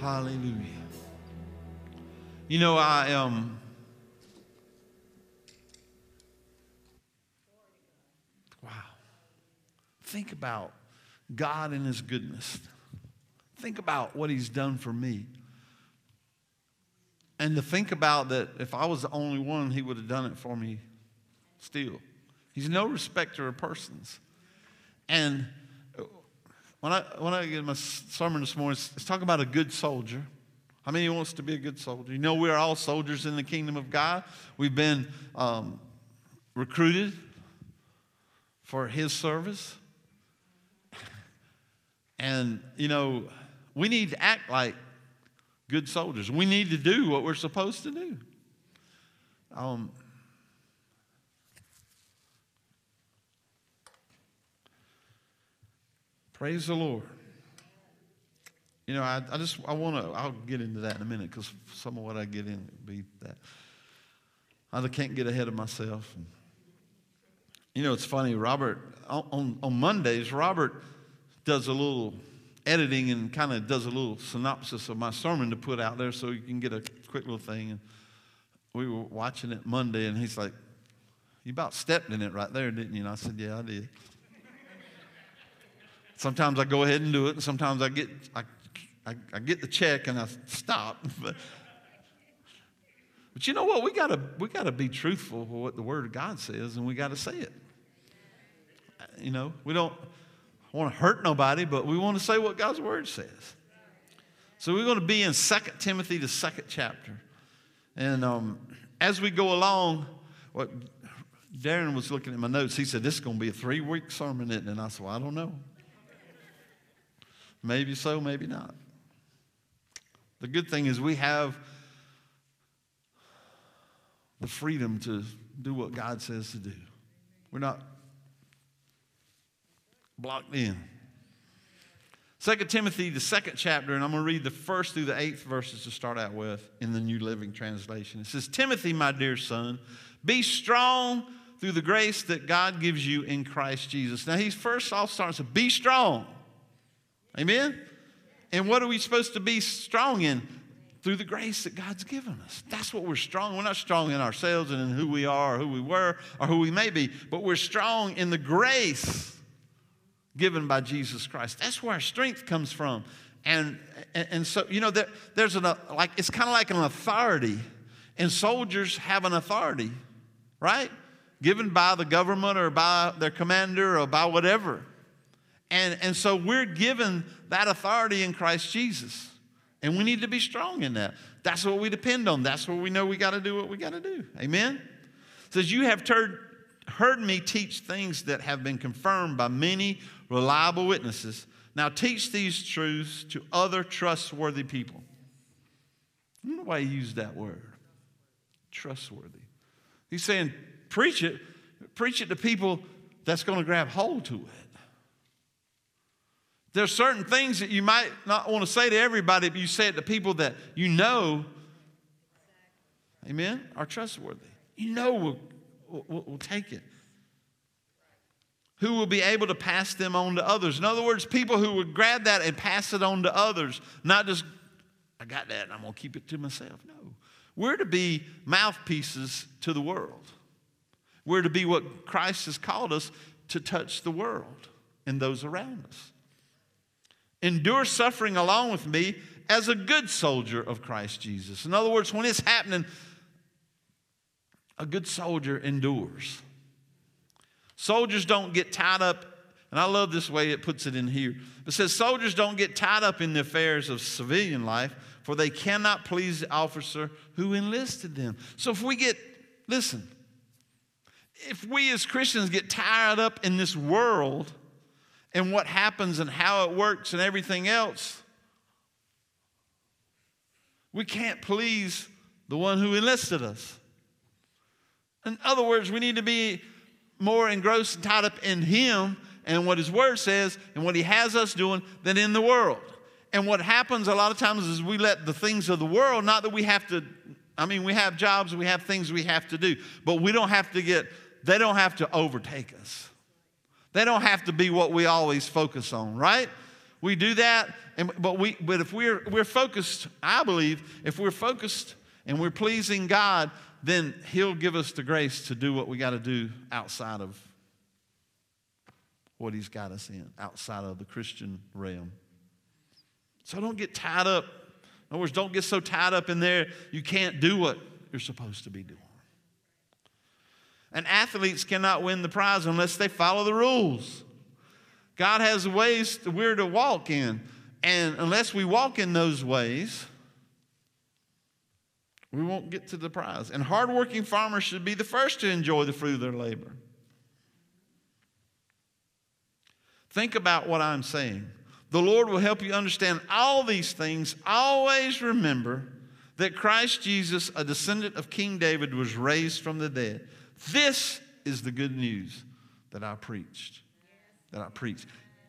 Hallelujah. You know, I um Wow. Think about God and his goodness. Think about what he's done for me. And to think about that if I was the only one, he would have done it for me still. He's no respecter of persons. And when I, when I get my sermon this morning, it's, talking about a good soldier. How many wants to be a good soldier? You know, we're all soldiers in the kingdom of God. We've been um, recruited for his service. And, you know, we need to act like good soldiers. We need to do what we're supposed to do. Um, praise the Lord. You know, I, I just, I want to, I'll get into that in a minute because some of what I get in be that. I can't get ahead of myself. And, you know, it's funny, Robert, on, on Mondays, Robert does a little editing and kind of does a little synopsis of my sermon to put out there so you can get a quick little thing. And we were watching it Monday, and he's like, You about stepped in it right there, didn't you? And I said, Yeah, I did. Sometimes I go ahead and do it, and sometimes I get, I, I, I get the check and I stop. but, you know what? We gotta we gotta be truthful for what the Word of God says, and we gotta say it. You know, we don't want to hurt nobody, but we want to say what God's word says. So we're going to be in 2 Timothy, the second chapter. And um, as we go along, what Darren was looking at my notes, he said, This is going to be a three week sermon, isn't it? And I said, Well, I don't know. Maybe so, maybe not. The good thing is we have the freedom to do what God says to do. We're not blocked in. Second Timothy, the second chapter, and I'm going to read the first through the eighth verses to start out with in the New Living Translation. It says, Timothy, my dear son, be strong through the grace that God gives you in Christ Jesus. Now, he's first off starts with be strong. Amen? And what are we supposed to be strong in? Through the grace that God's given us. That's what we're strong. We're not strong in ourselves and in who we are or who we were or who we may be, but we're strong in the grace given by Jesus Christ. That's where our strength comes from. And, and, and so, you know, there, there's an, like, it's kind of like an authority, and soldiers have an authority, right? Given by the government or by their commander or by whatever. And, and so we're given that authority in Christ Jesus. And we need to be strong in that. That's what we depend on. That's what we know we got to do what we got to do. Amen? It says, You have heard, heard me teach things that have been confirmed by many reliable witnesses. Now teach these truths to other trustworthy people. I don't know why he used that word. Trustworthy. He's saying, preach it, preach it to people that's going to grab hold to it. There's certain things that you might not want to say to everybody, but you say it to people that you know, amen, are trustworthy. You know will will will take it who will be able to pass them on to others. In other words, people who would grab that and pass it on to others, not just, I got that and I'm going to keep it to myself. No. We're to be mouthpieces to the world. We're to be what Christ has called us to touch the world and those around us. Endure suffering along with me as a good soldier of Christ Jesus. In other words, when it's happening, a good soldier endures. Soldiers don't get tied up, and I love this way it puts it in here. It says, Soldiers don't get tied up in the affairs of civilian life, for they cannot please the officer who enlisted them. So if we get, listen, if we as Christians get tied up in this world and what happens and how it works and everything else, we can't please the one who enlisted us. In other words, we need to be more engrossed and tied up in Him and what His Word says and what He has us doing than in the world. And what happens a lot of times is we let the things of the world, not that we have to, I mean, we have jobs, we have things we have to do, but we don't have to get, they don't have to overtake us. They don't have to be what we always focus on, right? We do that, and, but, we, but if we're, we're focused, I believe, if we're focused and we're pleasing God, then He'll give us the grace to do what we got to do outside of what He's got us in, outside of the Christian realm. So don't get tied up. In other words, don't get so tied up in there you can't do what you're supposed to be doing. And athletes cannot win the prize unless they follow the rules. God has ways we're to walk in. And unless we walk in those ways, we won't get to the prize. And hardworking farmers should be the first to enjoy the fruit of their labor. Think about what I'm saying. The Lord will help you understand all these things. Always remember that Christ Jesus, a descendant of King David, was raised from the dead. This is the good news that I preached. That I preached.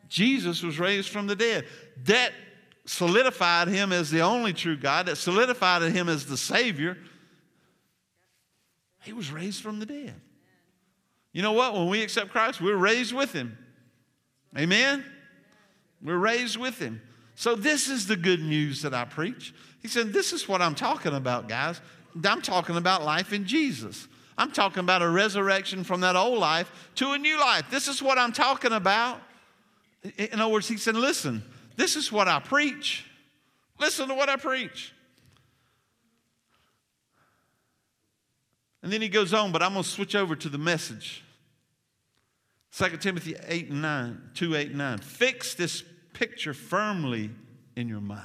Jesus was raised from the dead. That solidified him as the only true God, that solidified him as the Savior. He was raised from the dead. You know what? When we accept Christ, we're raised with him. Amen? We're raised with him. So, this is the good news that I preach. He said, This is what I'm talking about, guys. I'm talking about life in Jesus. I'm talking about a resurrection from that old life to a new life. This is what I'm talking about. In other words, he said, Listen, this is what I preach. Listen to what I preach. And then he goes on, but I'm going to switch over to the message. 2 Timothy 8 and 9, 2, 8 and 9. Fix this picture firmly in your mind.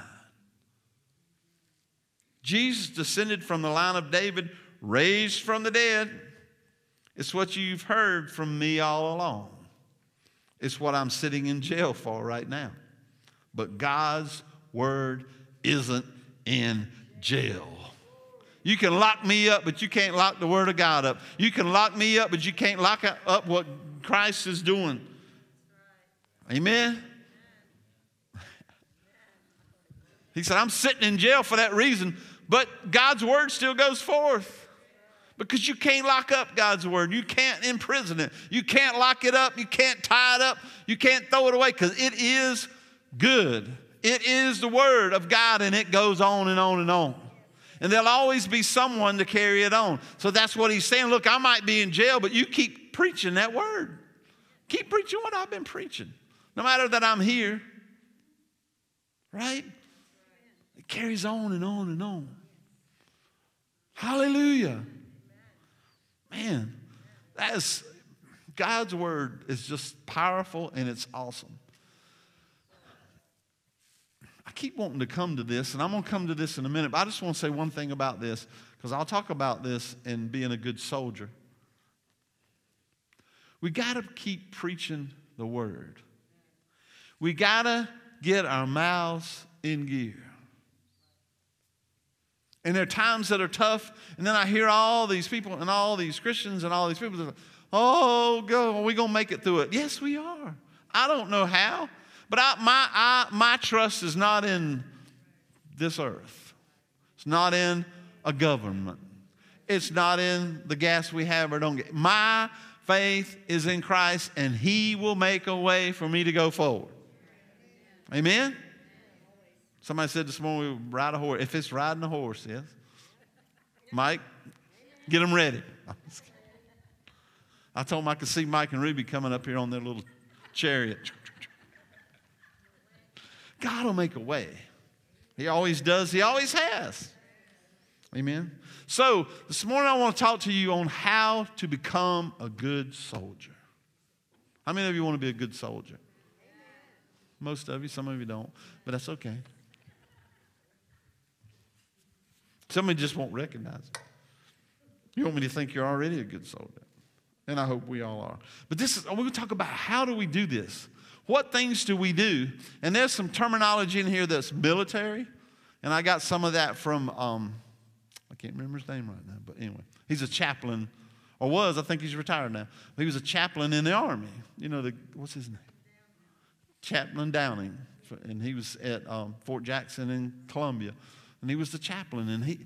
Jesus descended from the line of David raised from the dead. It's what you've heard from me all along. It's what I'm sitting in jail for right now. But God's word isn't in jail. You can lock me up, but you can't lock the word of God up. You can lock me up, but you can't lock up what Christ is doing. Amen? He said, I'm sitting in jail for that reason, but God's word still goes forth. Because you can't lock up God's word. You can't imprison it. You can't lock it up. You can't tie it up. You can't throw it away because it is good. It is the word of God and it goes on and on and on. And there'll always be someone to carry it on. So that's what he's saying. Look, I might be in jail, but you keep preaching that word. Keep preaching what I've been preaching. No matter that I'm here. Right? It carries on and on and on. Hallelujah. Man, that is, God's word is just powerful and it's awesome. I keep wanting to come to this, and I'm going to come to this in a minute, but I just want to say one thing about this because I'll talk about this in being a good soldier. We got to keep preaching the word. We got to get our mouths in gear. And there are times that are tough, and then I hear all these people and all these Christians and all these people say, Oh, go, are we going to make it through it? Yes, we are. I don't know how, but I, my, I, my trust is not in this earth. It's not in a government. It's not in the gas we have or don't get. My faith is in Christ, and He will make a way for me to go forward. Amen? Somebody said this morning we ride a horse. If it's riding a horse, yes. Mike, get them ready. I told him I could see Mike and Ruby coming up here on their little chariot. God will make a way. He always does, He always has. Amen. So, this morning I want to talk to you on how to become a good soldier. How many of you want to be a good soldier? Most of you, some of you don't, but that's okay. Somebody just won't recognize it. You want me to think you're already a good soldier. And I hope we all are. But this is, we're going to talk about how do we do this? What things do we do? And there's some terminology in here that's military. And I got some of that from, um, I can't remember his name right now, but anyway, he's a chaplain, or was, I think he's retired now. He was a chaplain in the Army. You know, the, what's his name? Chaplain Downing. And he was at um, Fort Jackson in Columbia and he was the chaplain. And he,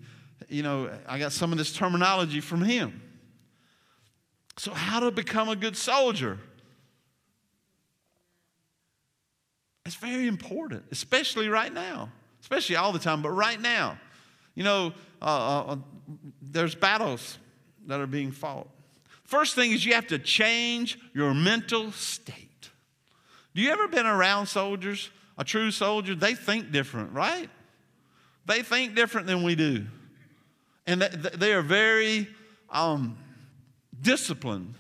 you know, I got some of this terminology from him. So, how to become a good soldier? It's very important, especially right now, especially all the time, but right now. You know, uh, uh, uh there's battles that are being fought. First thing is you have to change your mental state. Do you ever been around soldiers? A true soldier, they think different, right? They think different than we do. And they are very um, disciplined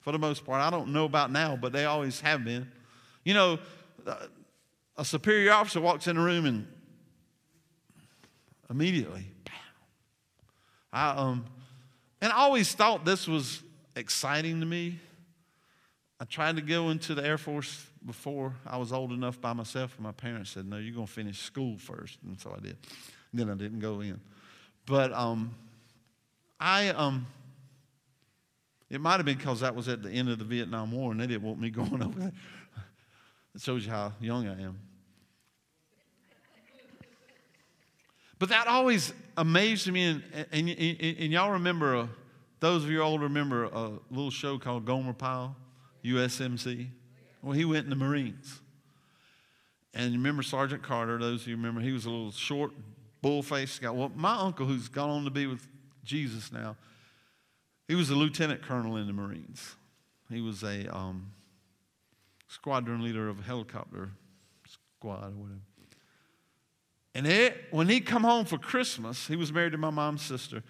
for the most part. I don't know about now, but they always have been. You know, a superior officer walks in the room and immediately, bam. I, um, and I always thought this was exciting to me. I tried to go into the Air Force before I was old enough by myself, my parents said, No, you're going to finish school first. And so I did. Then I didn't go in. But um, I, um, it might have been because that was at the end of the Vietnam War and they didn't want me going over there. It shows you how young I am. But that always amazed me. And, and, and, and y'all remember, uh, those of you old remember a little show called Gomer Pyle, USMC? Well, he went in the Marines. And you remember Sergeant Carter, those of you remember, he was a little short, bull faced guy. Well, my uncle, who's gone on to be with Jesus now, he was a lieutenant colonel in the Marines. He was a um, squadron leader of a helicopter squad or whatever. And it, when he come home for Christmas, he was married to my mom's sister.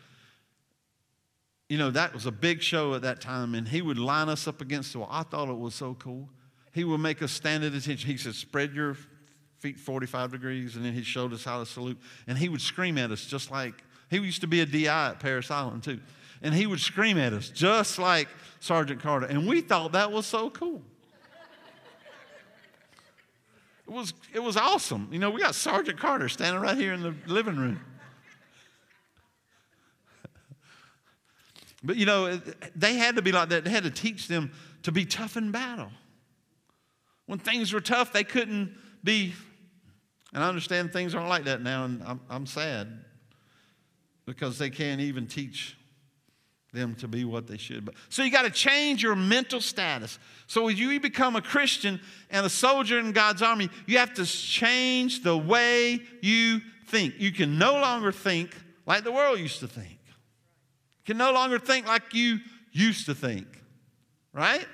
You know, that was a big show at that time, and he would line us up against the wall. I thought it was so cool. He would make us stand at attention. He said, Spread your feet 45 degrees, and then he showed us how to salute. And he would scream at us just like he used to be a DI at Parris Island, too. And he would scream at us just like Sergeant Carter. And we thought that was so cool. It was, it was awesome. You know, we got Sergeant Carter standing right here in the living room. But you know, they had to be like that. They had to teach them to be tough in battle. When things were tough, they couldn't be. And I understand things aren't like that now, and I'm, I'm sad because they can't even teach them to be what they should be. So you got to change your mental status. So as you become a Christian and a soldier in God's army, you have to change the way you think. You can no longer think like the world used to think. You can no longer think like you used to think. Right?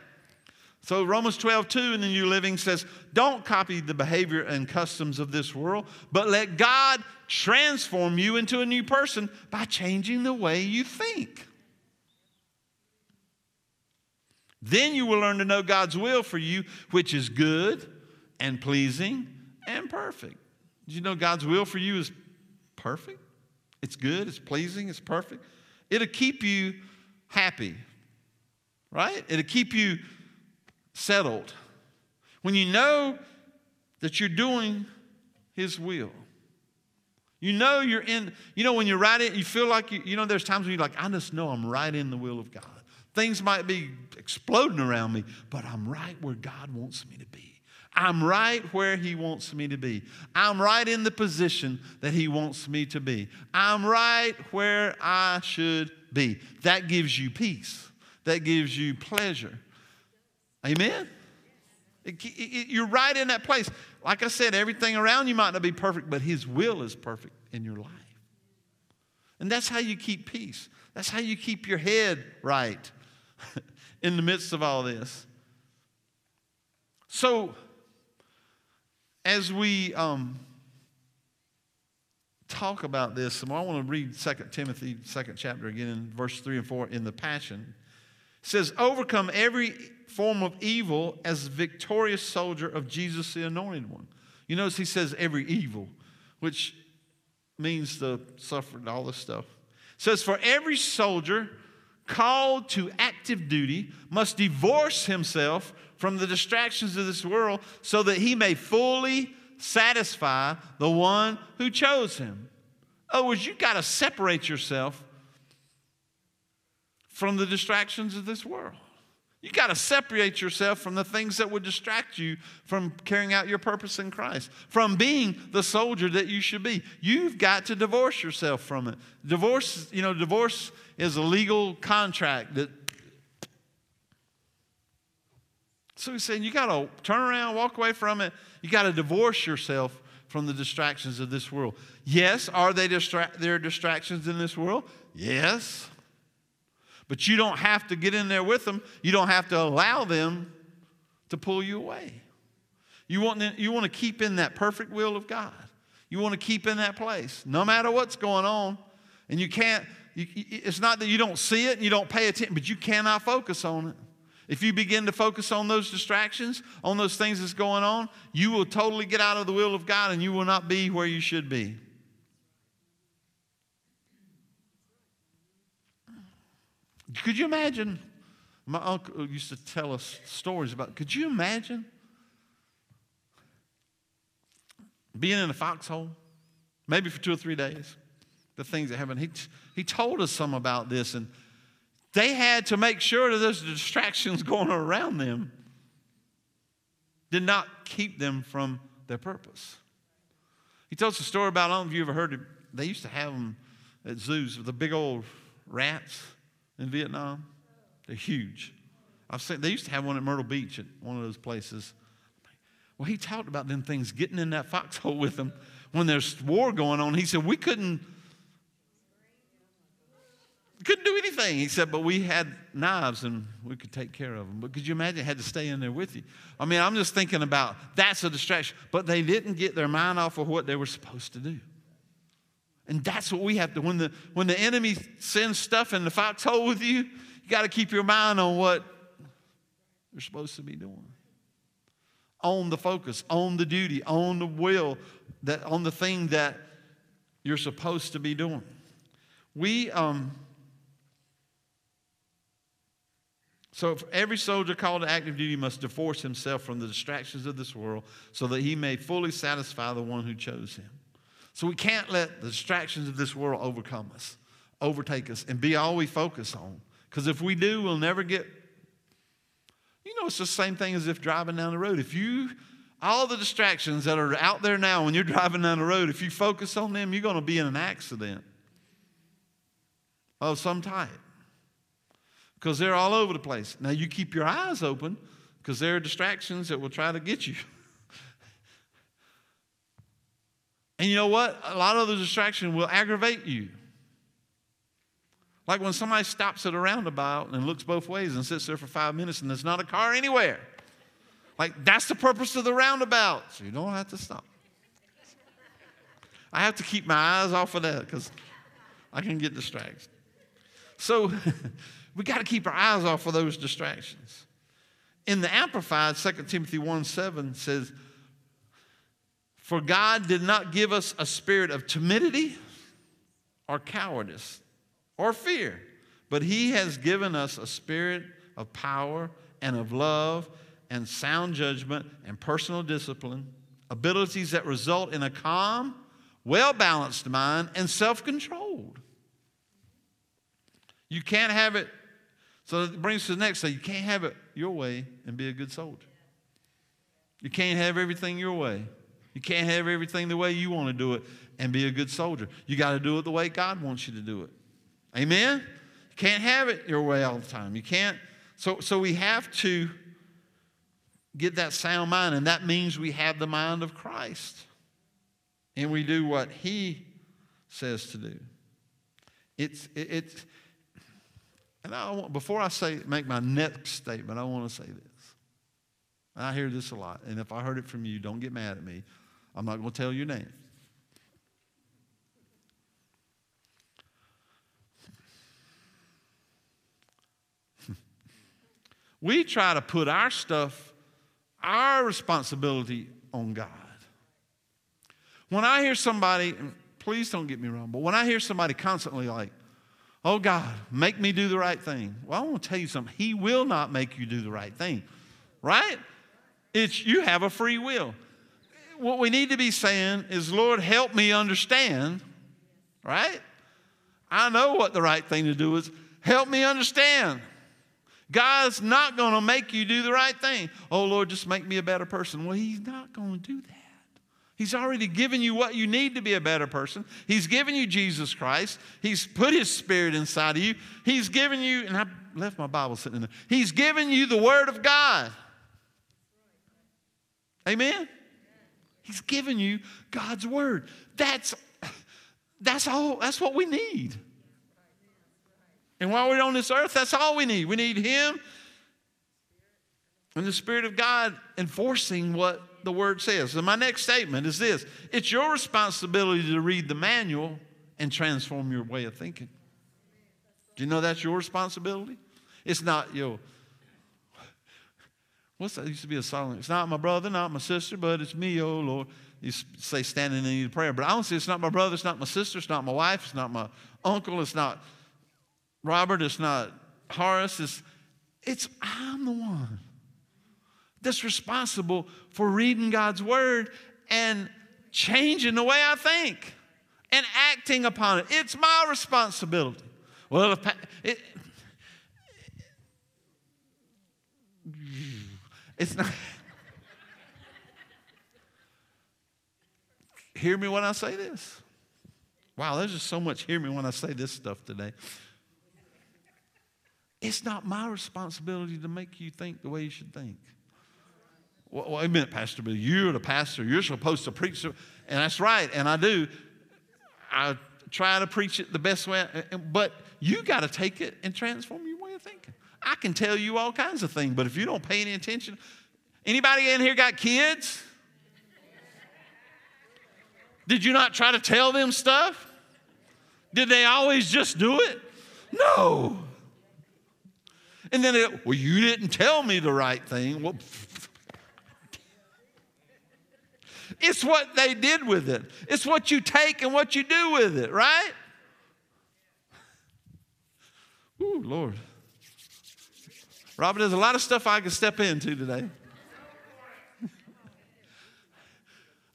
So Romans 12, 2 in the New Living says, Don't copy the behavior and customs of this world, but let God transform you into a new person by changing the way you think. Then you will learn to know God's will for you, which is good and pleasing and perfect. Did you know God's will for you is perfect? It's good, it's pleasing, it's perfect. It'll keep you happy, right? It'll keep you settled. When you know that you're doing His will. You know you're in, you know, when you're right in, you feel like, you, you know, there's times when you're like, I just know I'm right in the will of God. Things might be exploding around me, but I'm right where God wants me to be. I'm right where He wants me to be. I'm right in the position that He wants me to be. I'm right where I should be. That gives you peace, that gives you pleasure. Amen? It, it, you're right in that place. Like I said, everything around you might not be perfect, but His will is perfect in your life. And that's how you keep peace. That's how you keep your head right. in the midst of all this. So, as we um, talk about this, I want to read 2 Timothy, second chapter again, in verse 3 and 4 in the Passion. Says, Overcome every form of evil as victorious soldier of Jesus, the anointed one. You notice he says every evil, which means the suffered, all this stuff. It says, For every soldier called to active duty must divorce himself from the distractions of this world so that he may fully satisfy the one who chose him. In other words, you've got to separate yourself from the distractions of this world. You got to separate yourself from the things that would distract you from carrying out your purpose in Christ, from being the soldier that you should be. You've got to divorce yourself from it. Divorce, you know, divorce is a legal contract that So he's saying you got to turn around, walk away from it. You got to divorce yourself from the distractions of this world. Yes, are they distra- there are distractions in this world? Yes. But you don't have to get in there with them. You don't have to allow them to pull you away. You want, you want to keep in that perfect will of God. You want to keep in that place, no matter what's going on. And you can't, you, it's not that you don't see it and you don't pay attention, but you cannot focus on it. If you begin to focus on those distractions, on those things that's going on, you will totally get out of the will of God and you will not be where you should be. Could you imagine? My uncle used to tell us stories about, could you imagine being in a foxhole, maybe for two or three days? The things that happened. He, he told us some about this, and they had to make sure that those distractions going around them did not keep them from their purpose. He tells a story about, I don't know if you ever heard it, they used to have them at zoos, the big old rats in Vietnam. They're huge. I've seen, they used to have one at Myrtle Beach at one of those places. Well, he talked about them things getting in that foxhole with them when there's war going on. He said, We couldn't couldn't do anything. He said, but we had knives and we could take care of them. But could you imagine had to stay in there with you? I mean, I'm just thinking about that's a distraction. But they didn't get their mind off of what they were supposed to do. And that's what we have to, when the, when the enemy sends stuff in the foxhole with you, you got to keep your mind on what you're supposed to be doing. On the focus, on the duty, on the will, that on the thing that you're supposed to be doing. We, um, So every soldier called to active duty must divorce himself from the distractions of this world so that he may fully satisfy the one who chose him. So we can't let the distractions of this world overcome us, overtake us, and be all we focus on. Because if we do, we'll never get. You know, it's the same thing as if driving down the road. If you, all the distractions that are out there now when you're driving down the road, if you focus on them, you're going to be in an accident of some type because they're all over the place. Now, you keep your eyes open because there are distractions that will try to get you. and you know what? A lot of those distractions will aggravate you. Like when somebody stops at a roundabout and looks both ways and sits there for five minutes and there's not a car anywhere. Like, that's the purpose of the roundabout. So you don't have to stop. I have to keep my eyes off of that because I can get distracted. So, We got to keep our eyes off of those distractions. In the Amplified, 2 Timothy 1 7 says, For God did not give us a spirit of timidity or cowardice or fear, but He has given us a spirit of power and of love and sound judgment and personal discipline, abilities that result in a calm, well balanced mind and self controlled. You can't have it so it brings to the next thing. You can't have it your way and be a good soldier. You can't have everything your way. You can't have everything the way you want to do it and be a good soldier. You got to do it the way God wants you to do it. Amen? You can't have it your way all the time. You can't. So, so we have to get that sound mind, and that means we have the mind of Christ. And we do what He says to do. It's, it, it's, and I want, before I say make my next statement, I want to say this. I hear this a lot, and if I heard it from you, don't get mad at me. I'm not going to tell your name. we try to put our stuff, our responsibility on God. When I hear somebody, please don't get me wrong, but when I hear somebody constantly like, Oh God, make me do the right thing. Well, I want to tell you something. He will not make you do the right thing, right? It's you have a free will. What we need to be saying is, Lord, help me understand, right? I know what the right thing to do is. Help me understand. God's not going to make you do the right thing. Oh, Lord, just make me a better person. Well, He's not going to do that. He's already given you what you need to be a better person. He's given you Jesus Christ. He's put His Spirit inside of you. He's given you, and I left my Bible sitting in there. He's given you the Word of God. Amen? He's given you God's word. That's, that's all, that's what we need. And while we're on this earth, that's all we need. We need Him and the Spirit of God enforcing what the Word says. So, my next statement is this it's your responsibility to read the manual and transform your way of thinking. Do you know that's your responsibility? It's not your. What's that? Used to be a song. It's not my brother, not my sister, but it's me, oh Lord. You say standing in need of prayer. But I don't say it's not my brother, it's not my sister, it's not my wife, it's not my uncle, it's not Robert, it's not Horace, it's, it's I'm the one that's responsible for reading God's word and changing the way I think and acting upon it. It's my responsibility. Well, it, it's not. hear me when I say this. Wow, there's just so much hear me when I say this stuff today. It's not my responsibility to make you think the way you should think. Well, wait a minute, Pastor Bill. You're the pastor. You're supposed to preach. And that's right, and I do. I try to preach it the best way, but you got to take it and transform your way of thinking. I can tell you all kinds of things, but if you don't pay any attention, anybody in here got kids? Did you not try to tell them stuff? Did they always just do it? No. And then, it, well, you didn't tell me the right thing. Well, it's what they did with it. It's what you take and what you do with it, right? Ooh, Lord. Robert, there's a lot of stuff I can step into today.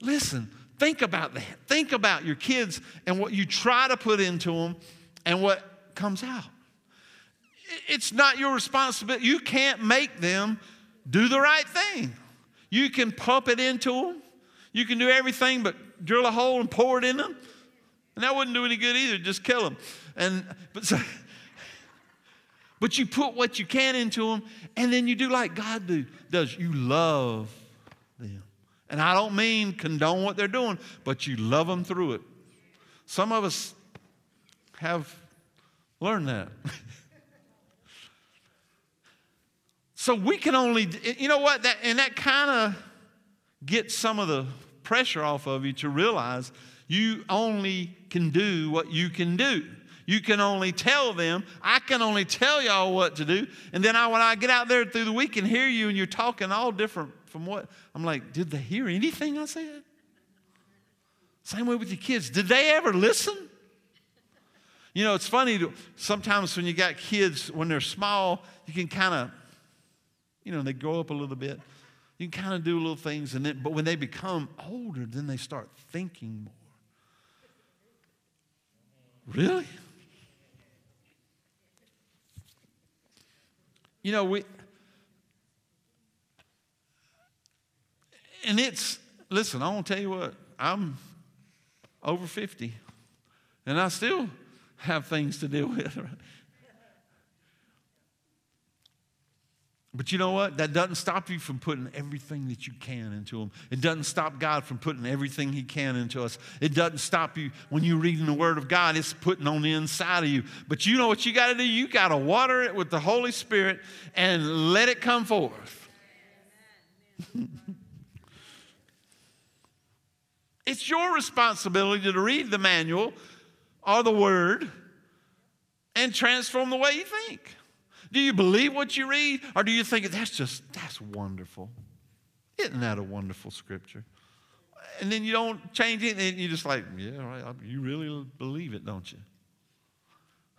Listen, think about that. Think about your kids and what you try to put into them and what comes out. It's not your responsibility. You can't make them do the right thing. You can pump it into them. You can do everything but drill a hole and pour it in them. And that wouldn't do any good either, just kill them. And but so, but you put what you can into them, and then you do like God do, does. You love them. And I don't mean condone what they're doing, but you love them through it. Some of us have learned that. So we can only, you know what, that, and that kind of gets some of the pressure off of you to realize you only can do what you can do. You can only tell them, I can only tell y'all what to do. And then I, when I get out there through the week and hear you and you're talking all different from what, I'm like, did they hear anything I said? Same way with your kids. Did they ever listen? You know, it's funny, to, sometimes when you got kids, when they're small, you can kind of you know, they grow up a little bit. You can kind of do little things, and then, but when they become older, then they start thinking more. Really? You know, we, and it's, listen, I want to tell you what, I'm over 50, and I still have things to deal with. But you know what? That doesn't stop you from putting everything that you can into them. It doesn't stop God from putting everything He can into us. It doesn't stop you when you're reading the Word of God, it's putting on the inside of you. But you know what you got to do? You got to water it with the Holy Spirit and let it come forth. it's your responsibility to read the manual or the Word and transform the way you think. Do you believe what you read? Or do you think that's just, that's wonderful? Isn't that a wonderful scripture? And then you don't change it, and you're just like, yeah, right, you really believe it, don't you?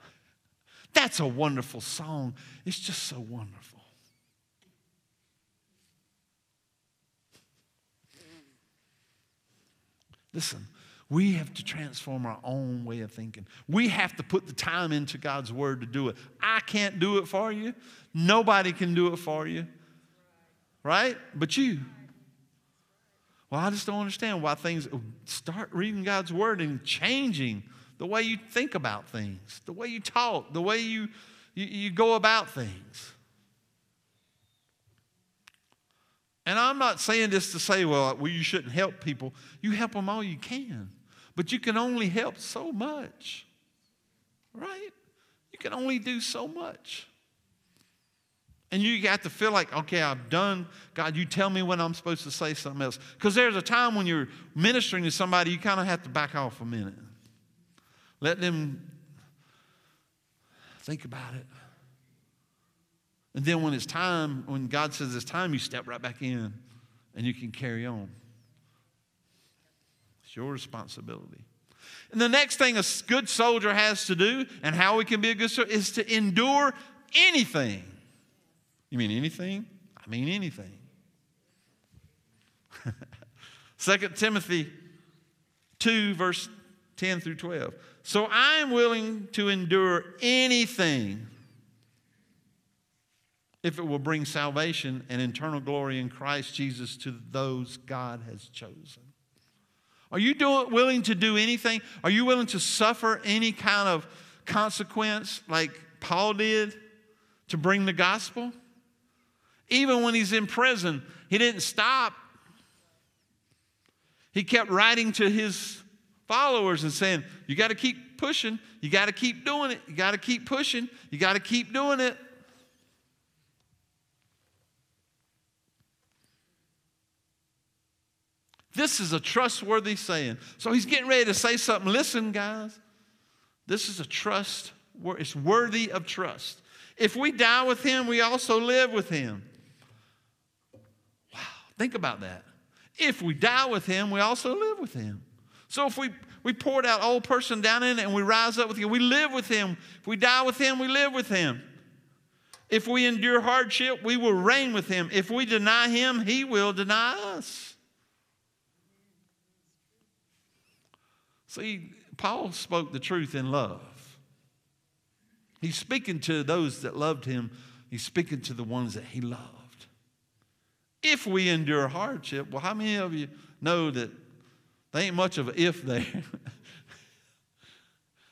That's a wonderful song. It's just so wonderful. Listen, we have to transform our own way of thinking. We have to put the time into God's word to do it. I can't do it for you. Nobody can do it for you. Right? But you. Well, I just don't understand why things start reading God's word and changing the way you think about things, the way you talk, the way you, you, you go about things. And I'm not saying this to say, well, well, you shouldn't help people. You help them all you can. But you can only help so much, right? You can only do so much. And you got to feel like, okay, I've done, God, you tell me when I'm supposed to say something else. Because there's a time when you're ministering to somebody, you kind of have to back off a minute. Let them think about it. And then when it's time, when God says it's time, you step right back in and you can carry on. It's your responsibility. And the next thing a good soldier has to do, and how we can be a good soldier, is to endure anything. You mean anything? I mean anything. 2 Timothy 2, verse 10 through 12. So I am willing to endure anything if it will bring salvation and eternal glory in Christ Jesus to those God has chosen. Are you willing to do anything? Are you willing to suffer any kind of consequence like Paul did to bring the gospel? Even when he's in prison, he didn't stop. He kept writing to his followers and saying, You got to keep pushing. You got to keep doing it. You got to keep pushing. You got to keep doing it. This is a trustworthy saying. So he's getting ready to say something. Listen, guys, this is a trust, it's worthy of trust. If we die with him, we also live with him. Wow, think about that. If we die with him, we also live with him. So if we, we pour that old person down in it and we rise up with him, we live with him. If we die with him, we live with him. If we endure hardship, we will reign with him. If we deny him, he will deny us. See, Paul spoke the truth in love. He's speaking to those that loved him, he's speaking to the ones that he loved. If we endure hardship, well, how many of you know that there ain't much of an if there?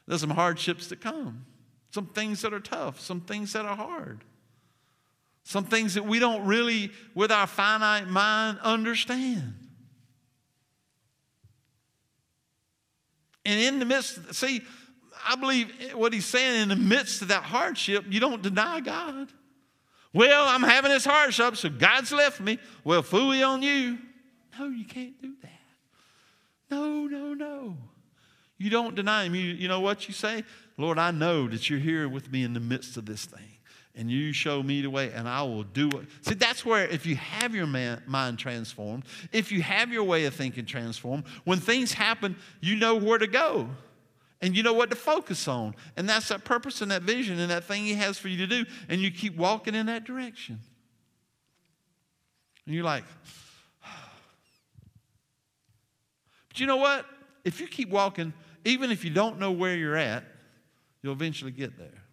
There's some hardships that come, some things that are tough, some things that are hard, some things that we don't really, with our finite mind, understand. And in the midst, see, I believe what he's saying in the midst of that hardship, you don't deny God. Well, I'm having this hardship, so God's left me. Well, fooey on you. No, you can't do that. No, no, no. You don't deny him. You, you know what you say? Lord, I know that you're here with me in the midst of this thing and you show me the way, and I will do it. See, that's where if you have your man, mind transformed, if you have your way of thinking transformed, when things happen, you know where to go and you know what to focus on. And that's that purpose and that vision and that thing He has for you to do. And you keep walking in that direction. And you're like, but you know what? If you keep walking, even if you don't know where you're at, you'll eventually get there.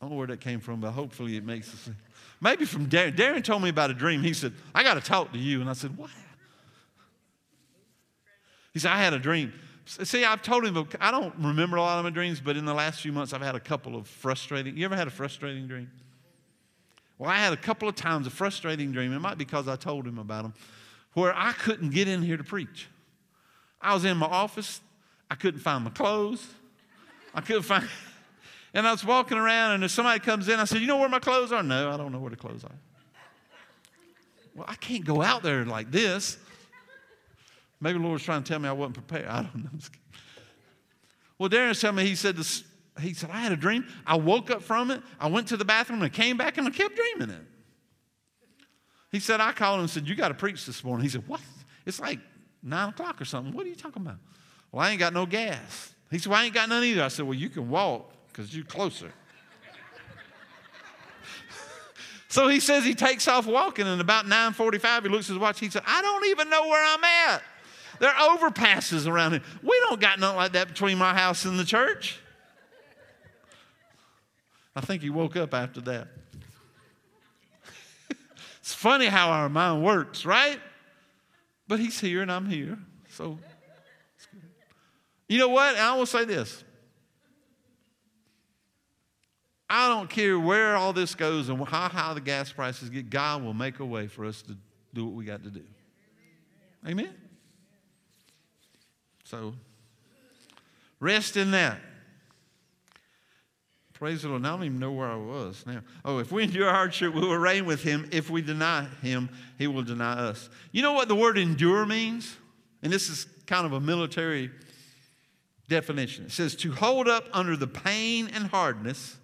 I don't know where that came from, but hopefully it makes sense. Maybe from Darren. Darren told me about a dream. He said, I got to talk to you. And I said, What? He said, I had a dream. See, I've told him, I don't remember a lot of my dreams, but in the last few months, I've had a couple of frustrating. You ever had a frustrating dream? Well, I had a couple of times a frustrating dream. It might be because I told him about them, where I couldn't get in here to preach. I was in my office. I couldn't find my clothes. I couldn't find. And I was walking around, and if somebody comes in, I said, You know where my clothes are? No, I don't know where the clothes are. Well, I can't go out there like this. Maybe the Lord was trying to tell me I wasn't prepared. I don't know. Well, Darren's telling me, he said, this, he said, I had a dream. I woke up from it. I went to the bathroom and came back and I kept dreaming it. He said, I called him and said, You got to preach this morning. He said, What? It's like nine o'clock or something. What are you talking about? Well, I ain't got no gas. He said, Well, I ain't got none either. I said, Well, you can walk because you're closer. so he says he takes off walking, and about 9:45 he looks at his watch. He said, "I don't even know where I'm at. There are overpasses around here. We don't got nothing like that between my house and the church." I think he woke up after that. it's funny how our mind works, right? But he's here and I'm here. So, you know what? I will say this I don't care where all this goes and how high the gas prices get, God will make a way for us to do what we got to do. Amen? So, rest in that. Praise the Lord. Now I don't even know where I was now. Oh, if we endure hardship, we will reign with him. If we deny him, he will deny us. You know what the word endure means? And this is kind of a military definition. It says to hold up under the pain and hardness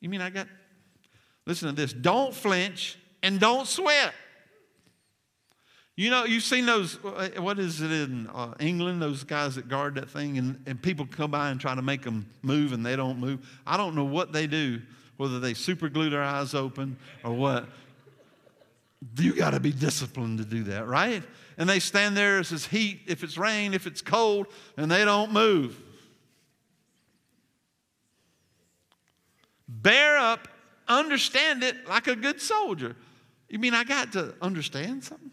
you mean I got, listen to this don't flinch and don't sweat. You know, you've seen those, uh, what is it in uh, England, those guys that guard that thing, and, and people come by and try to make them move and they don't move. I don't know what they do, whether they super glue their eyes open or what. You got to be disciplined to do that, right? And they stand there, as it's heat, if it's rain, if it's cold, and they don't move. Bear up, understand it like a good soldier. You mean I got to understand something?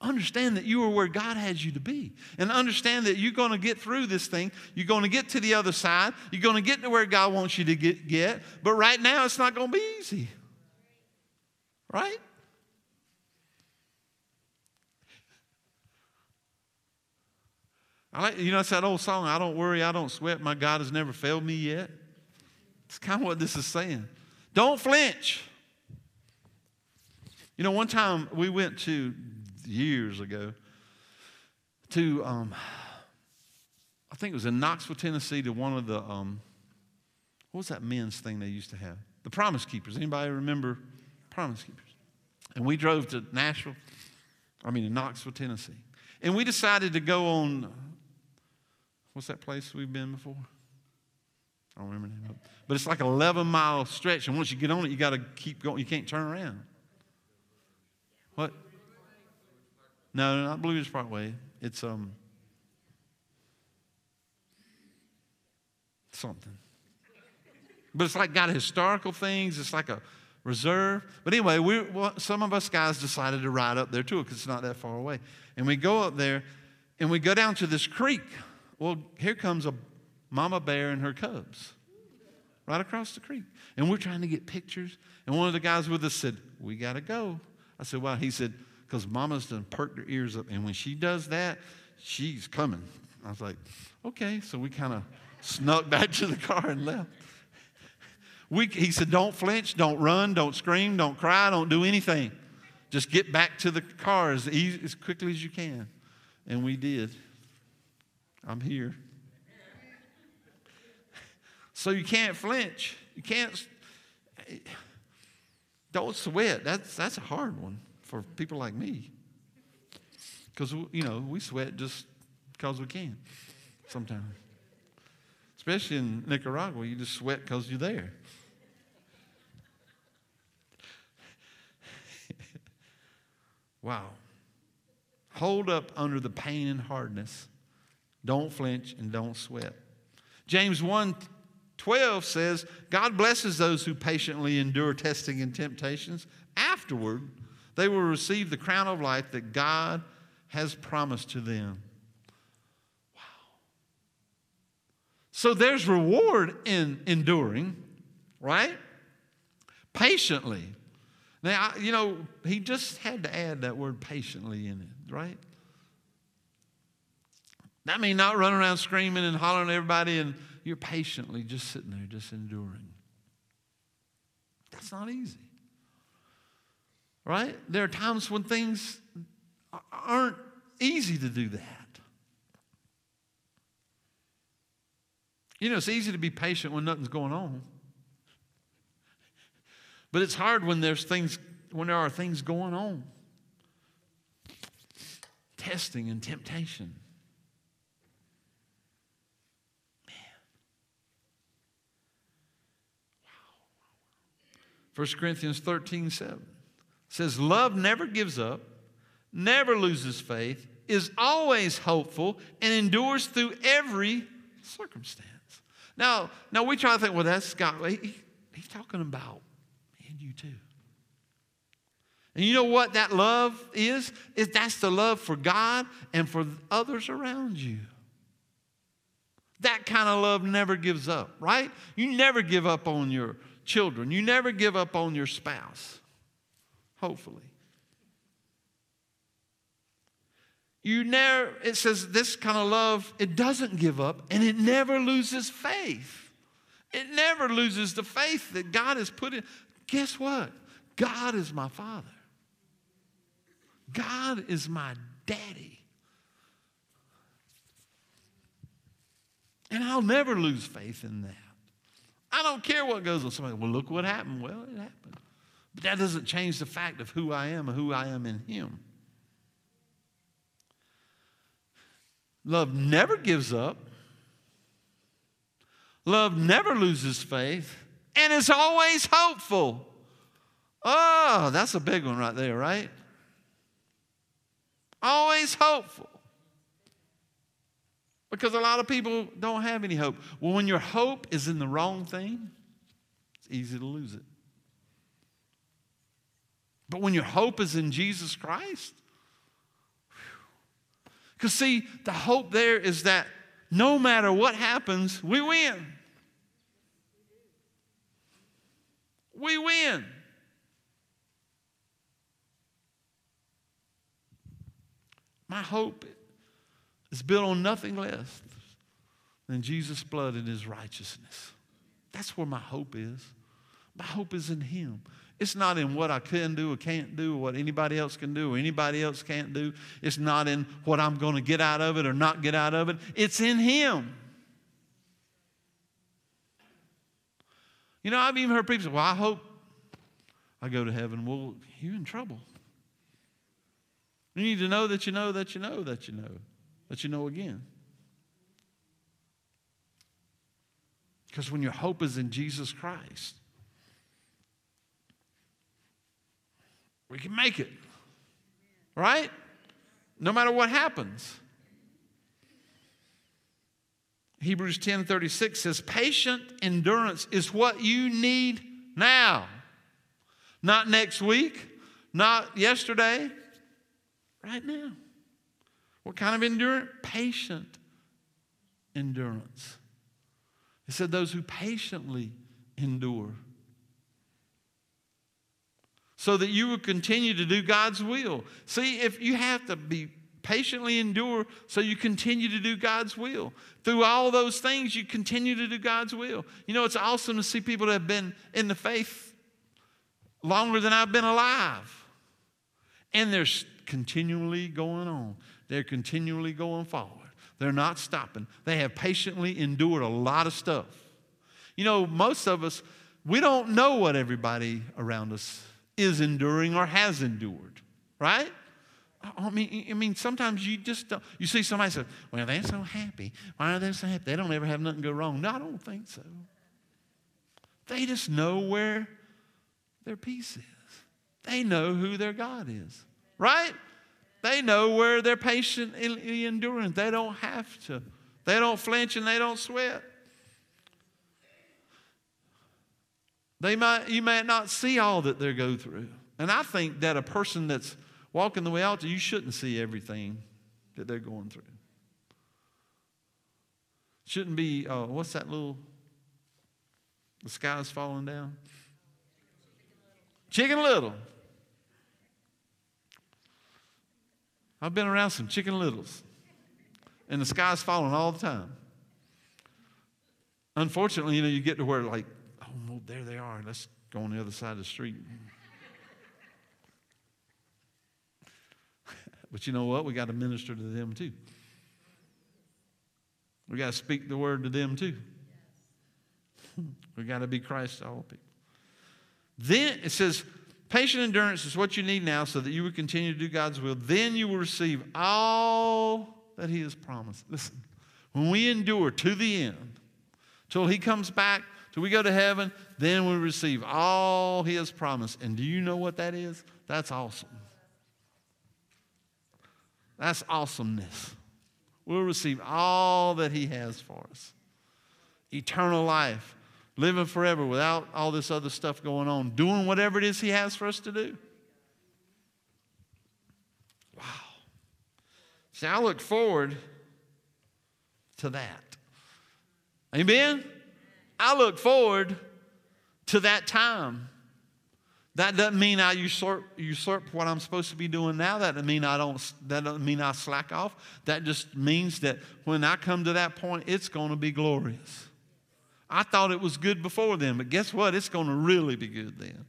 Understand that you are where God has you to be. And understand that you're going to get through this thing. You're going to get to the other side. You're going to get to where God wants you to get. get. But right now, it's not going to be easy. Right? I like, you know, it's that old song, I don't worry, I don't sweat, my God has never failed me yet. It's kind of what this is saying. Don't flinch. You know, one time we went to, years ago, to, um, I think it was in Knoxville, Tennessee, to one of the, um, what was that men's thing they used to have? The Promise Keepers. Anybody remember Promise Keepers? And we drove to Nashville, I mean, in Knoxville, Tennessee. And we decided to go on, what's that place we've been before? I don't remember the name But it's like an 11 mile stretch, and once you get on it, you got to keep going. You can't turn around. What? No, not Blue Ridge Parkway. It's um something. But it's like got historical things. It's like a reserve. But anyway, we well, some of us guys decided to ride up there too because it's not that far away. And we go up there, and we go down to this creek. Well, here comes a mama bear and her cubs right across the creek. And we're trying to get pictures. And one of the guys with us said, We got to go. I said, Why? He said, Because mama's done perked her ears up. And when she does that, she's coming. I was like, Okay. So we kind of snuck back to the car and left. We, he said, Don't flinch, don't run, don't scream, don't cry, don't do anything. Just get back to the car as, easy, as quickly as you can. And we did. I'm here. So you can't flinch. You can't, don't sweat. That's, that's a hard one for people like me. Because, you know, we sweat just because we can sometimes. Especially in Nicaragua, you just sweat because you're there. wow. Hold up under the pain and hardness. Don't flinch and don't sweat. James 1 12 says, God blesses those who patiently endure testing and temptations. Afterward, they will receive the crown of life that God has promised to them. Wow. So there's reward in enduring, right? Patiently. Now, you know, he just had to add that word patiently in it, right? That means not running around screaming and hollering at everybody and you're patiently just sitting there, just enduring. That's not easy. Right? There are times when things aren't easy to do that. You know, it's easy to be patient when nothing's going on. But it's hard when there's things when there are things going on. Testing and temptation. 1 Corinthians 13 7 says, Love never gives up, never loses faith, is always hopeful, and endures through every circumstance. Now, now we try to think, well, that's God. He, he's talking about me and you too. And you know what that love is? Is that's the love for God and for others around you. That kind of love never gives up, right? You never give up on your children. You never give up on your spouse, hopefully. You never, it says this kind of love, it doesn't give up and it never loses faith. It never loses the faith that God has put in. Guess what? God is my father. God is my daddy. And I'll never lose faith in that. I don't care what goes on. Somebody, well, look what happened. Well, it happened. But that doesn't change the fact of who I am and who I am in Him. Love never gives up. Love never loses faith and is always hopeful. Oh, that's a big one right there, right? Always hopeful. Because a lot of people don't have any hope. Well, when your hope is in the wrong thing, it's easy to lose it. But when your hope is in Jesus Christ, because, see, the hope there is that no matter what happens, we win. We win. My hope is built on nothing less than Jesus' blood and his righteousness. That's where my hope is. My hope is in him. It's not in what I can do or can't do or what anybody else can do or anybody else can't do. It's not in what I'm going to get out of it or not get out of it. It's in Him. You know, I've even heard people say, Well, I hope I go to heaven. Well, you're in trouble. You need to know that you know that you know that you know that you know again. Because when your hope is in Jesus Christ, We can make it. Right? No matter what happens. Hebrews 10:36 says patient endurance is what you need now. Not next week, not yesterday, right now. What kind of endurance? Patient endurance. He said those who patiently endure so that you will continue to do God's will. See, if you have to be patiently endure so you continue to do God's will. Through all those things, you continue to do God's will. You know, it's awesome to see people that have been in the faith longer than I've been alive. And they're continually going on, they're continually going forward. They're not stopping. They have patiently endured a lot of stuff. You know, most of us, we don't know what everybody around us is enduring or has endured, right? I mean, I mean, sometimes you just don't. You see somebody say, "Well, they're so happy. Why are they so happy? They don't ever have nothing go wrong." No, I don't think so. They just know where their peace is. They know who their God is, right? They know where they're patiently enduring. They don't have to. They don't flinch and they don't sweat. They might, you might not see all that they go through. And I think that a person that's walking the way out, you shouldn't see everything that they're going through. Shouldn't be, uh, what's that little, the sky's falling down? Chicken Little. I've been around some Chicken Littles, and the sky's falling all the time. Unfortunately, you know, you get to where like oh, well, there they are. Let's go on the other side of the street. but you know what? We got to minister to them too. We got to speak the word to them too. we got to be Christ to all people. Then it says, patient endurance is what you need now so that you will continue to do God's will. Then you will receive all that He has promised. Listen, when we endure to the end, till He comes back till we go to heaven, then we receive all His promise. And do you know what that is? That's awesome. That's awesomeness. We'll receive all that He has for us eternal life, living forever without all this other stuff going on, doing whatever it is He has for us to do. Wow. See, I look forward to that. Amen? I look forward to that time. That doesn't mean I usurp, usurp what I'm supposed to be doing now. That doesn't mean I don't. That doesn't mean I slack off. That just means that when I come to that point, it's going to be glorious. I thought it was good before then, but guess what? It's going to really be good then.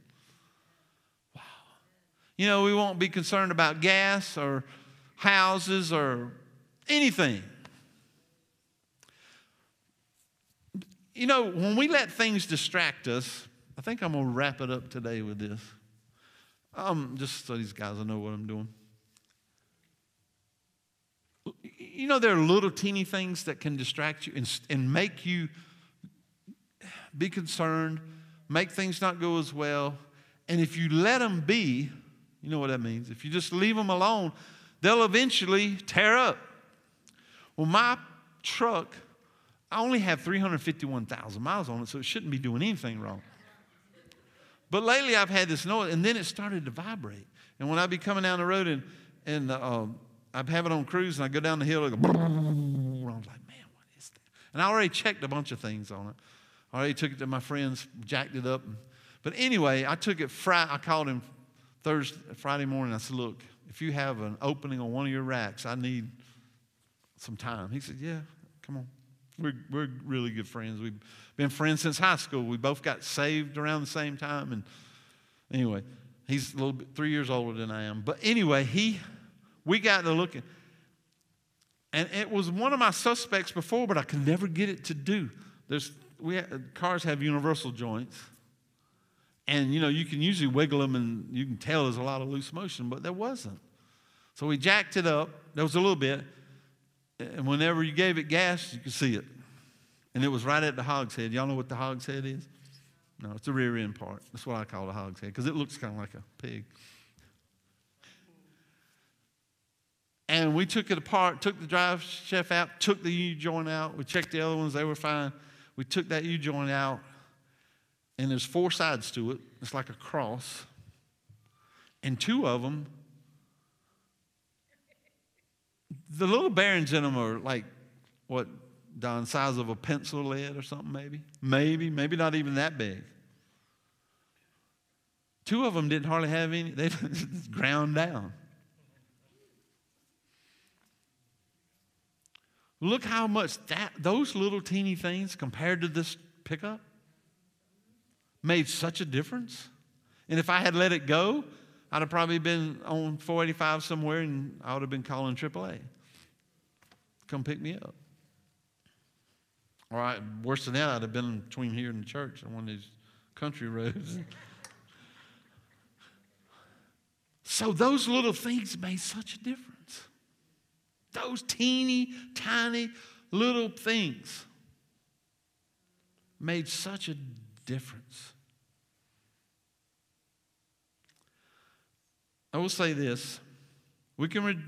Wow. You know, we won't be concerned about gas or houses or anything. You know, when we let things distract us, I think I'm going to wrap it up today with this. Um, just so these guys will know what I'm doing. You know, there are little teeny things that can distract you and, and make you be concerned, make things not go as well. And if you let them be, you know what that means. If you just leave them alone, they'll eventually tear up. Well, my truck, I only have 351,000 miles on it, so it shouldn't be doing anything wrong. But lately I've had this noise, and then it started to vibrate. And when I'd be coming down the road and, and uh, I'd have it on cruise, and I go down the hill, it go, I was like, man, what is that? And I already checked a bunch of things on it. I already took it to my friends, jacked it up. But anyway, I took it Friday, I called him Thursday, Friday morning. I said, look, if you have an opening on one of your racks, I need some time. He said, yeah, come on. We're, we're really good friends. We've been friends since high school. We both got saved around the same time. And anyway, he's a little bit, three years older than I am. But anyway, he, we got to looking. And it was one of my suspects before, but I could never get it to do. There's, we cars have universal joints. And, you know, you can usually wiggle them and you can tell there's a lot of loose motion, but there wasn't. So we jacked it up. There was a little bit. And whenever you gave it gas, you could see it. And it was right at the hogshead. Y'all know what the hogshead is? No, it's the rear end part. That's what I call the hogshead because it looks kind of like a pig. And we took it apart, took the drive shaft out, took the U joint out. We checked the other ones, they were fine. We took that U joint out, and there's four sides to it. It's like a cross. And two of them the little bearings in them are like what Don size of a pencil lead or something maybe maybe maybe not even that big two of them didn't hardly have any they ground down look how much that those little teeny things compared to this pickup made such a difference and if i had let it go I'd have probably been on 485 somewhere and I would have been calling AAA. Come pick me up. All right, worse than that, I'd have been between here and the church on one of these country roads. so those little things made such a difference. Those teeny, tiny little things made such a difference. I will say this. We can, re-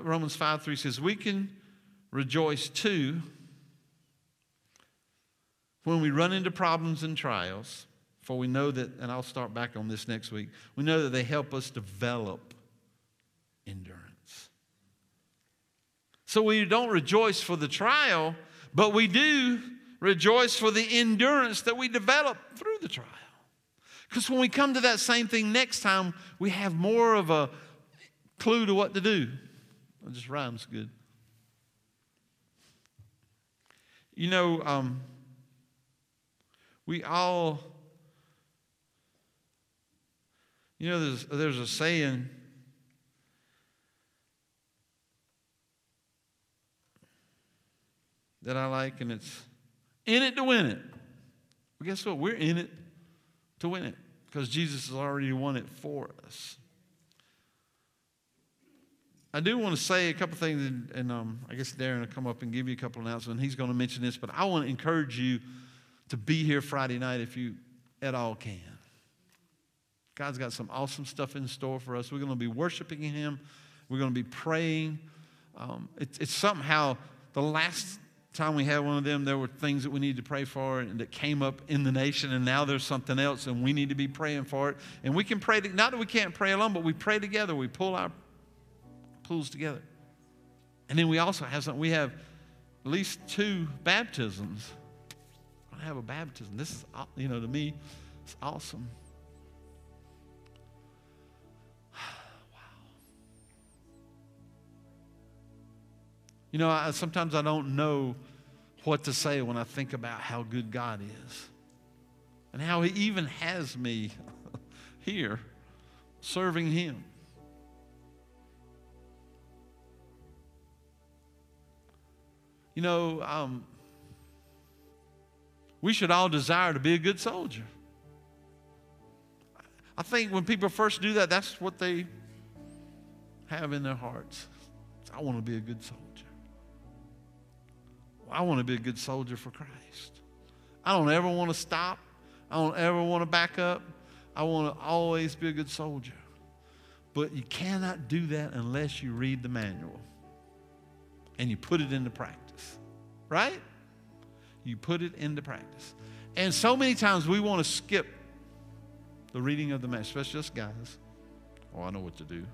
Romans 5 3 says, we can rejoice too when we run into problems and trials, for we know that, and I'll start back on this next week, we know that they help us develop endurance. So we don't rejoice for the trial, but we do rejoice for the endurance that we develop through the trial. Because when we come to that same thing next time, we have more of a clue to what to do. It just rhymes good. You know, um, we all, you know, there's, there's a saying that I like, and it's in it to win it. Well, guess what? We're in it to win it because Jesus has already won it for us. I do want to say a couple things, and, and um, I guess Darren will come up and give you a couple announcements. He's going to mention this, but I want to encourage you to be here Friday night if you at all can. God's got some awesome stuff in store for us. We're going to be worshiping Him. We're going to be praying. Um, it, it's somehow the last time we had one of them, there were things that we needed to pray for and that came up in the nation, and now there's something else, and we need to be praying for it. And we can pray, to, not that we can't pray alone, but we pray together. We pull our pools together. And then we also have something, we have at least two baptisms I have a baptism. This is, you know, to me, it's awesome. You know, I, sometimes I don't know what to say when I think about how good God is and how He even has me here serving Him. You know, um, we should all desire to be a good soldier. I think when people first do that, that's what they have in their hearts. I want to be a good soldier. I want to be a good soldier for Christ. I don't ever want to stop. I don't ever want to back up. I want to always be a good soldier. But you cannot do that unless you read the manual and you put it into practice. Right? You put it into practice. And so many times we want to skip the reading of the manual, especially us guys. Oh, I know what to do.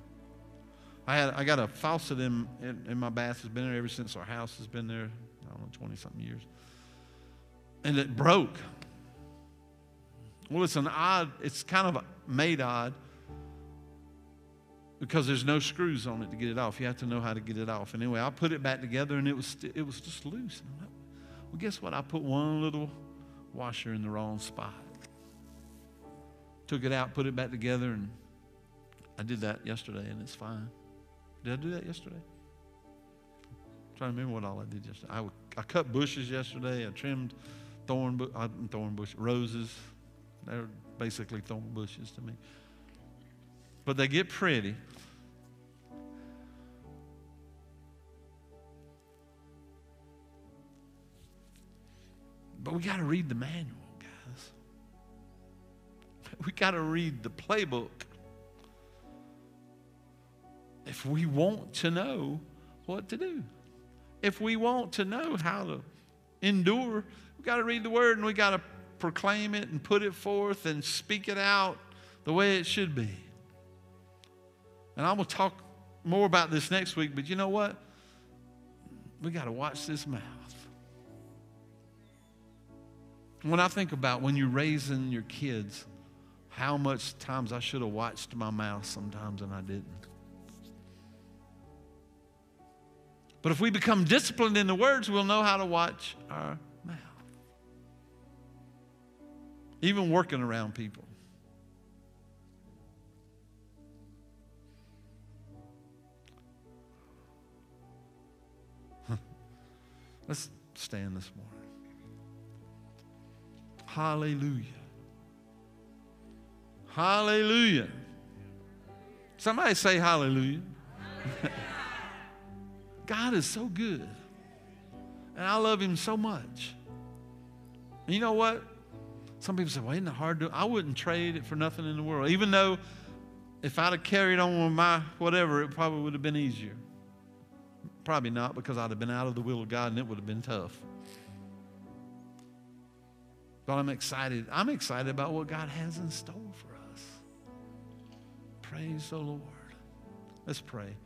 I had I got a faucet in, in, in my bath. It's been there ever since our house has been there don't know, 20 something years. And it broke. Well, it's an odd, it's kind of made odd because there's no screws on it to get it off. You have to know how to get it off. Anyway, I put it back together and it was, it was just loose. well, guess what? I put one little washer in the wrong spot. Took it out, put it back together, and I did that yesterday and it's fine. Did I do that yesterday? I'm trying to remember what all I did yesterday. I, I cut bushes yesterday. I trimmed thorn, bu- uh, thorn bush, roses. They're basically thorn bushes to me. But they get pretty. But we got to read the manual, guys. We got to read the playbook. If we want to know what to do if we want to know how to endure, we've got to read the word and we got to proclaim it and put it forth and speak it out the way it should be. And I'm going to talk more about this next week, but you know what? We got to watch this mouth. When I think about when you're raising your kids, how much times I should have watched my mouth sometimes and I didn't. But if we become disciplined in the words, we'll know how to watch our mouth. Even working around people. Let's stand this morning. Hallelujah. Hallelujah. Somebody say hallelujah. God is so good. And I love him so much. And you know what? Some people say, well, isn't it hard to? I wouldn't trade it for nothing in the world. Even though if I'd have carried on with my whatever, it probably would have been easier. Probably not because I'd have been out of the will of God and it would have been tough. But I'm excited. I'm excited about what God has in store for us. Praise the Lord. Let's pray.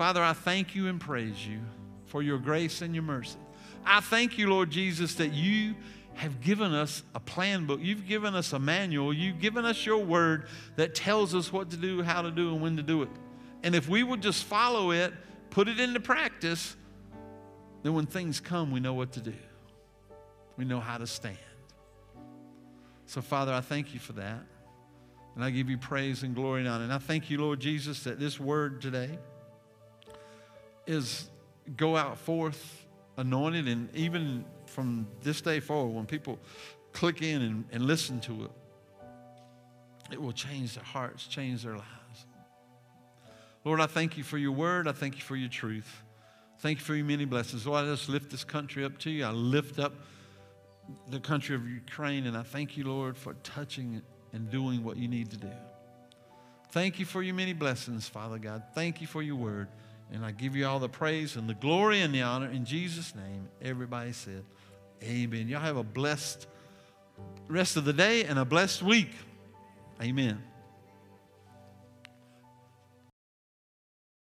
Father, I thank you and praise you for your grace and your mercy. I thank you, Lord Jesus, that you have given us a plan book. You've given us a manual. You've given us your word that tells us what to do, how to do, and when to do it. And if we would just follow it, put it into practice, then when things come, we know what to do. We know how to stand. So, Father, I thank you for that. And I give you praise and glory and honor. And I thank you, Lord Jesus, that this word today is go out forth anointed, and even from this day forward, when people click in and, and listen to it, it will change their hearts, change their lives. Lord, I thank you for your word. I thank you for your truth. Thank you for your many blessings. Lord, I just lift this country up to you. I lift up the country of Ukraine, and I thank you, Lord, for touching it and doing what you need to do. Thank you for your many blessings, Father God. Thank you for your word. And I give you all the praise and the glory and the honor in Jesus' name. Everybody said, Amen. Y'all have a blessed rest of the day and a blessed week. Amen.